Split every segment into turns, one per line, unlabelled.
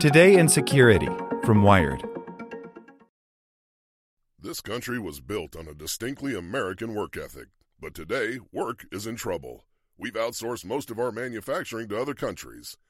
Today in Security from Wired.
This country was built on a distinctly American work ethic, but today work is in trouble. We've outsourced most of our manufacturing to other countries.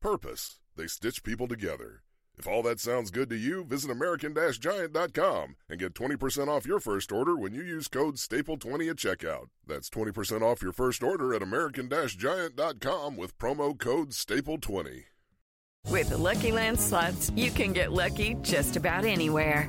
Purpose. They stitch people together. If all that sounds good to you, visit American-Giant.com and get 20% off your first order when you use code STAPLE20 at checkout. That's 20% off your first order at American-Giant.com with promo code STAPLE20.
With the Lucky Land slots, you can get lucky just about anywhere.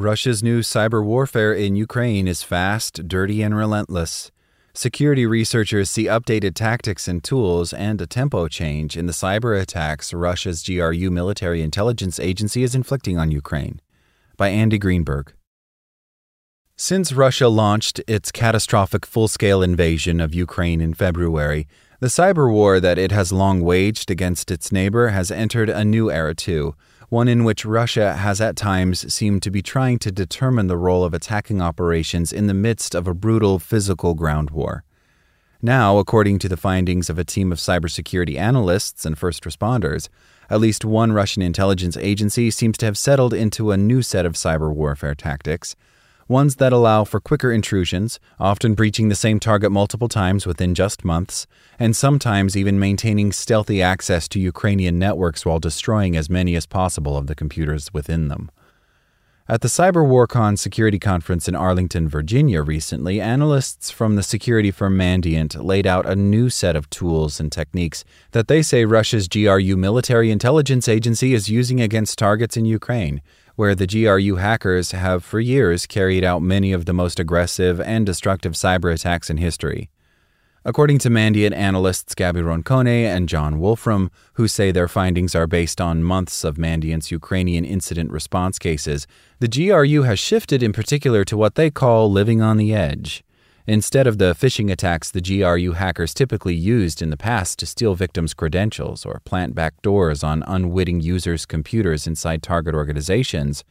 Russia's new cyber warfare in Ukraine is fast, dirty, and relentless. Security researchers see updated tactics and tools and a tempo change in the cyber attacks Russia's GRU military intelligence agency is inflicting on Ukraine. By Andy Greenberg. Since Russia launched its catastrophic full scale invasion of Ukraine in February, the cyber war that it has long waged against its neighbor has entered a new era too one in which Russia has at times seemed to be trying to determine the role of attacking operations in the midst of a brutal physical ground war. Now, according to the findings of a team of cybersecurity analysts and first responders, at least one Russian intelligence agency seems to have settled into a new set of cyber warfare tactics ones that allow for quicker intrusions, often breaching the same target multiple times within just months, and sometimes even maintaining stealthy access to Ukrainian networks while destroying as many as possible of the computers within them. At the CyberWarCon security conference in Arlington, Virginia recently, analysts from the security firm Mandiant laid out a new set of tools and techniques that they say Russia's GRU military intelligence agency is using against targets in Ukraine, where the GRU hackers have for years carried out many of the most aggressive and destructive cyber attacks in history. According to Mandiant analysts Gabby Roncone and John Wolfram, who say their findings are based on months of Mandiant's Ukrainian incident response cases, the GRU has shifted in particular to what they call living on the edge. Instead of the phishing attacks the GRU hackers typically used in the past to steal victims' credentials or plant backdoors on unwitting users' computers inside target organizations,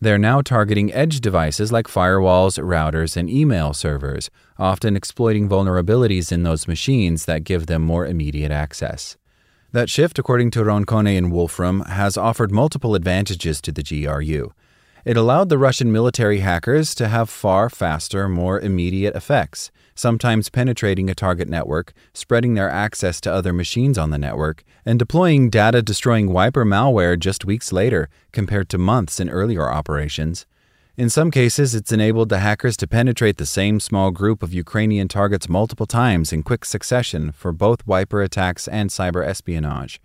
they're now targeting edge devices like firewalls, routers, and email servers, often exploiting vulnerabilities in those machines that give them more immediate access. That shift, according to Roncone and Wolfram, has offered multiple advantages to the GRU. It allowed the Russian military hackers to have far faster, more immediate effects, sometimes penetrating a target network, spreading their access to other machines on the network, and deploying data destroying wiper malware just weeks later, compared to months in earlier operations. In some cases, it's enabled the hackers to penetrate the same small group of Ukrainian targets multiple times in quick succession for both wiper attacks and cyber espionage.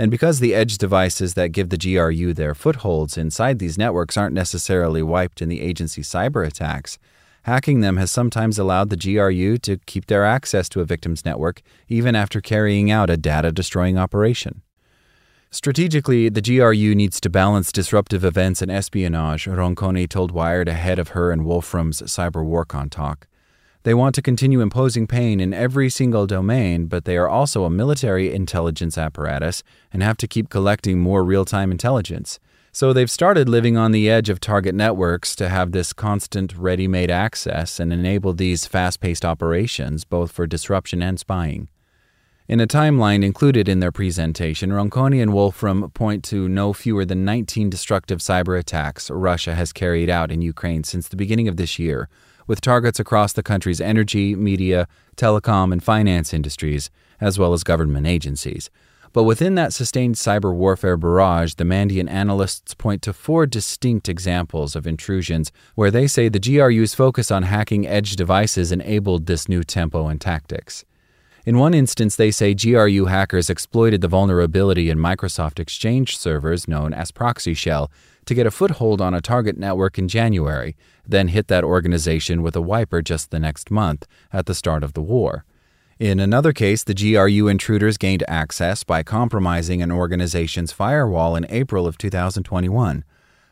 And because the edge devices that give the GRU their footholds inside these networks aren't necessarily wiped in the agency's cyber attacks, hacking them has sometimes allowed the GRU to keep their access to a victim's network even after carrying out a data destroying operation. Strategically, the GRU needs to balance disruptive events and espionage, Roncone told Wired ahead of her and Wolfram's CyberWarCon talk. They want to continue imposing pain in every single domain, but they are also a military intelligence apparatus and have to keep collecting more real time intelligence. So they've started living on the edge of target networks to have this constant ready made access and enable these fast paced operations, both for disruption and spying. In a timeline included in their presentation, Roncone and Wolfram point to no fewer than 19 destructive cyber attacks Russia has carried out in Ukraine since the beginning of this year, with targets across the country's energy, media, telecom, and finance industries, as well as government agencies. But within that sustained cyber warfare barrage, the Mandiant analysts point to four distinct examples of intrusions where they say the GRU's focus on hacking edge devices enabled this new tempo and tactics. In one instance, they say GRU hackers exploited the vulnerability in Microsoft Exchange servers known as Proxy Shell to get a foothold on a target network in January, then hit that organization with a wiper just the next month at the start of the war. In another case, the GRU intruders gained access by compromising an organization's firewall in April of 2021.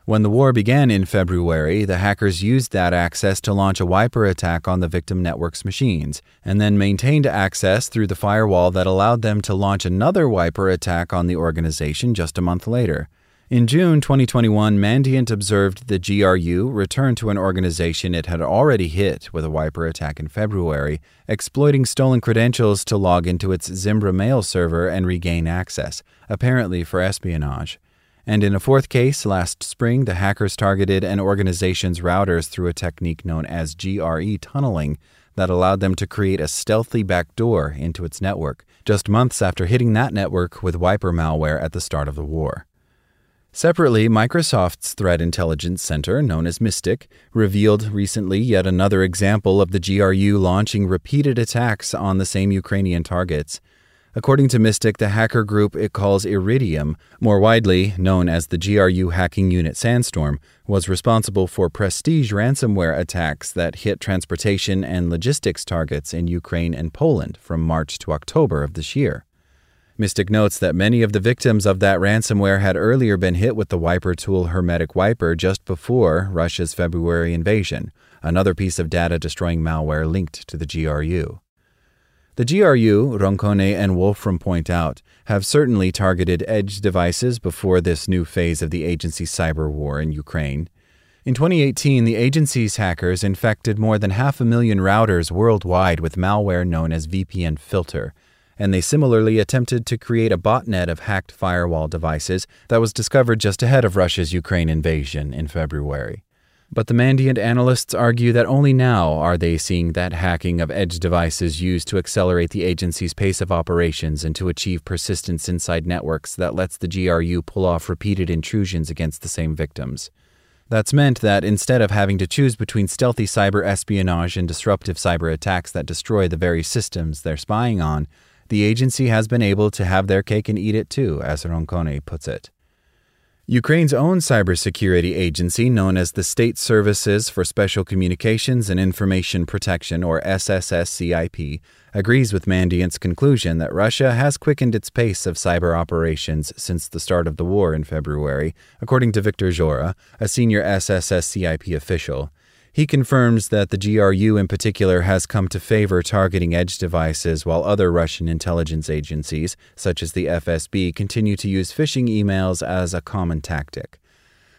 When the war began in February, the hackers used that access to launch a wiper attack on the victim network's machines, and then maintained access through the firewall that allowed them to launch another wiper attack on the organization just a month later. In June 2021, Mandiant observed the GRU return to an organization it had already hit with a wiper attack in February, exploiting stolen credentials to log into its Zimbra mail server and regain access, apparently for espionage. And in a fourth case, last spring, the hackers targeted an organization's routers through a technique known as GRE tunneling that allowed them to create a stealthy backdoor into its network, just months after hitting that network with wiper malware at the start of the war. Separately, Microsoft's Threat Intelligence Center, known as MSTIC, revealed recently yet another example of the GRU launching repeated attacks on the same Ukrainian targets. According to MSTIC, the hacker group it calls Iridium, more widely known as the GRU hacking unit Sandworm, was responsible for prestige ransomware attacks that hit transportation and logistics targets in Ukraine and Poland from March to October of this year. MSTIC notes that many of the victims of that ransomware had earlier been hit with the wiper tool Hermetic Wiper just before Russia's February invasion, another piece of data destroying malware linked to the GRU. The GRU, Roncone and Wolfram point out, have certainly targeted edge devices before this new phase of the agency's cyber war in Ukraine. In 2018, the agency's hackers infected more than half a million routers worldwide with malware known as VPN Filter, and they similarly attempted to create a botnet of hacked firewall devices that was discovered just ahead of Russia's Ukraine invasion in February. But the Mandiant analysts argue that only now are they seeing that hacking of edge devices used to accelerate the agency's pace of operations and to achieve persistence inside networks that lets the GRU pull off repeated intrusions against the same victims. That's meant that instead of having to choose between stealthy cyber espionage and disruptive cyber attacks that destroy the very systems they're spying on, the agency has been able to have their cake and eat it too, as Roncone puts it. Ukraine's own cybersecurity agency, known as the State Services for Special Communications and Information Protection, or SSSCIP, agrees with Mandiant's conclusion that Russia has quickened its pace of cyber operations since the start of the war in February, according to Victor Zhora, a senior SSSCIP official. He confirms that the GRU in particular has come to favor targeting edge devices while other Russian intelligence agencies, such as the FSB, continue to use phishing emails as a common tactic.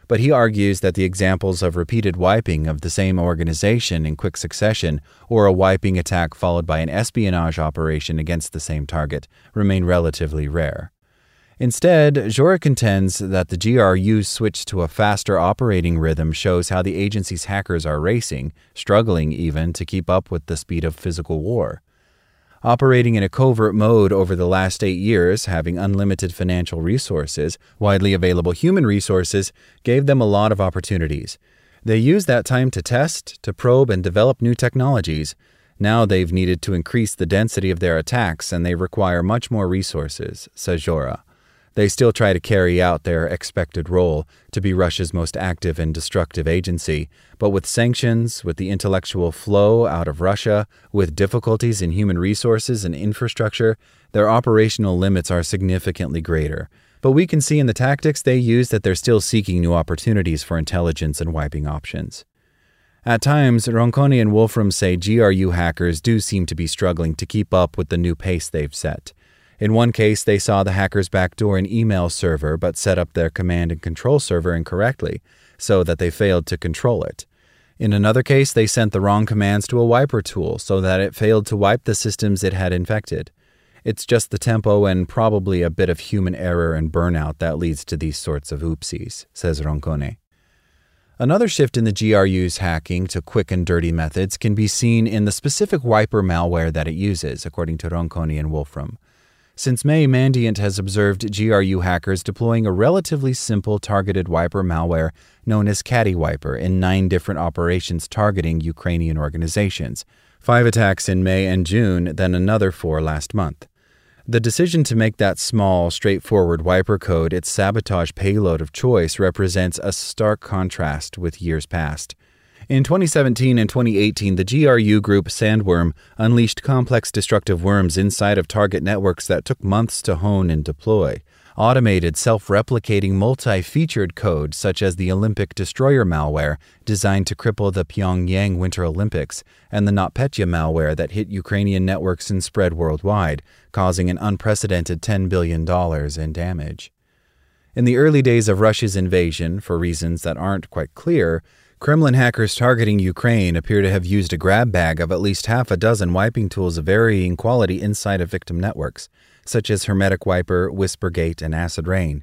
But he argues that the examples of repeated wiping of the same organization in quick succession, or a wiping attack followed by an espionage operation against the same target, remain relatively rare. Instead, Zhora contends that the GRU's switch to a faster operating rhythm shows how the agency's hackers are racing, struggling even to keep up with the speed of physical war. Operating in a covert mode over the last eight years, having unlimited financial resources, widely available human resources, gave them a lot of opportunities. They used that time to test, to probe, and develop new technologies. Now they've needed to increase the density of their attacks, and they require much more resources, says Zhora. They still try to carry out their expected role to be Russia's most active and destructive agency, but with sanctions, with the intellectual flow out of Russia, with difficulties in human resources and infrastructure, their operational limits are significantly greater. But we can see in the tactics they use that they're still seeking new opportunities for intelligence and wiping options. At times, Roncone and Wolfram say GRU hackers do seem to be struggling to keep up with the new pace they've set. In one case, they saw the hackers backdoor an email server but set up their command and control server incorrectly, so that they failed to control it. In another case, they sent the wrong commands to a wiper tool so that it failed to wipe the systems it had infected. It's just the tempo and probably a bit of human error and burnout that leads to these sorts of oopsies, says Roncone. Another shift in the GRU's hacking to quick and dirty methods can be seen in the specific wiper malware that it uses, according to Roncone and Wolfram. Since May, Mandiant has observed GRU hackers deploying a relatively simple targeted wiper malware known as Caddy Wiper in nine different operations targeting Ukrainian organizations. Five attacks in May and June, then another four last month. The decision to make that small, straightforward wiper code its sabotage payload of choice represents a stark contrast with years past. In 2017 and 2018, the GRU group Sandworm unleashed complex destructive worms inside of target networks that took months to hone and deploy. Automated, self replicating, multi featured code, such as the Olympic Destroyer malware designed to cripple the Pyeongchang Winter Olympics, and the NotPetya malware that hit Ukrainian networks and spread worldwide, causing an unprecedented $10 billion in damage. In the early days of Russia's invasion, for reasons that aren't quite clear, Kremlin hackers targeting Ukraine appear to have used a grab bag of at least half a dozen wiping tools of varying quality inside of victim networks, such as Hermetic Wiper, Whispergate, and Acid Rain.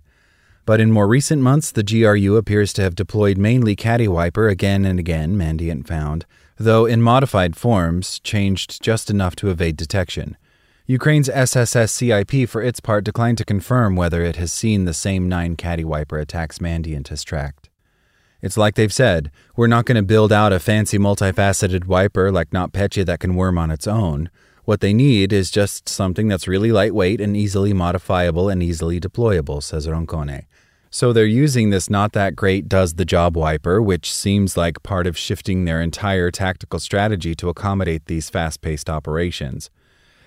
But in more recent months, the GRU appears to have deployed mainly Caddy Wiper again and again, Mandiant found, though in modified forms, changed just enough to evade detection. Ukraine's SSS CIP, for its part, declined to confirm whether it has seen the same nine Caddy Wiper attacks Mandiant has tracked. It's like they've said we're not going to build out a fancy multifaceted wiper like NotPetya that can worm on its own. What they need is just something that's really lightweight and easily modifiable and easily deployable, says Roncone. So they're using this not that great does the job wiper, which seems like part of shifting their entire tactical strategy to accommodate these fast paced operations.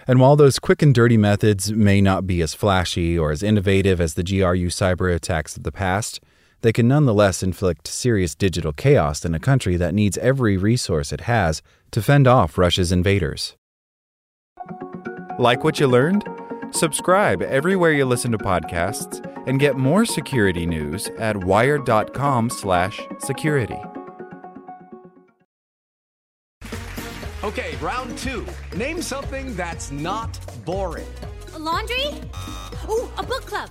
And while those quick and dirty methods may not be as flashy or as innovative as the GRU cyber attacks of the past, they can nonetheless inflict serious digital chaos in a country that needs every resource it has to fend off Russia's invaders.
Like what you learned? Subscribe everywhere you listen to podcasts and get more security news at wired.com/security.
Okay, round 2. Name something that's not boring.
A laundry? Ooh, a book club.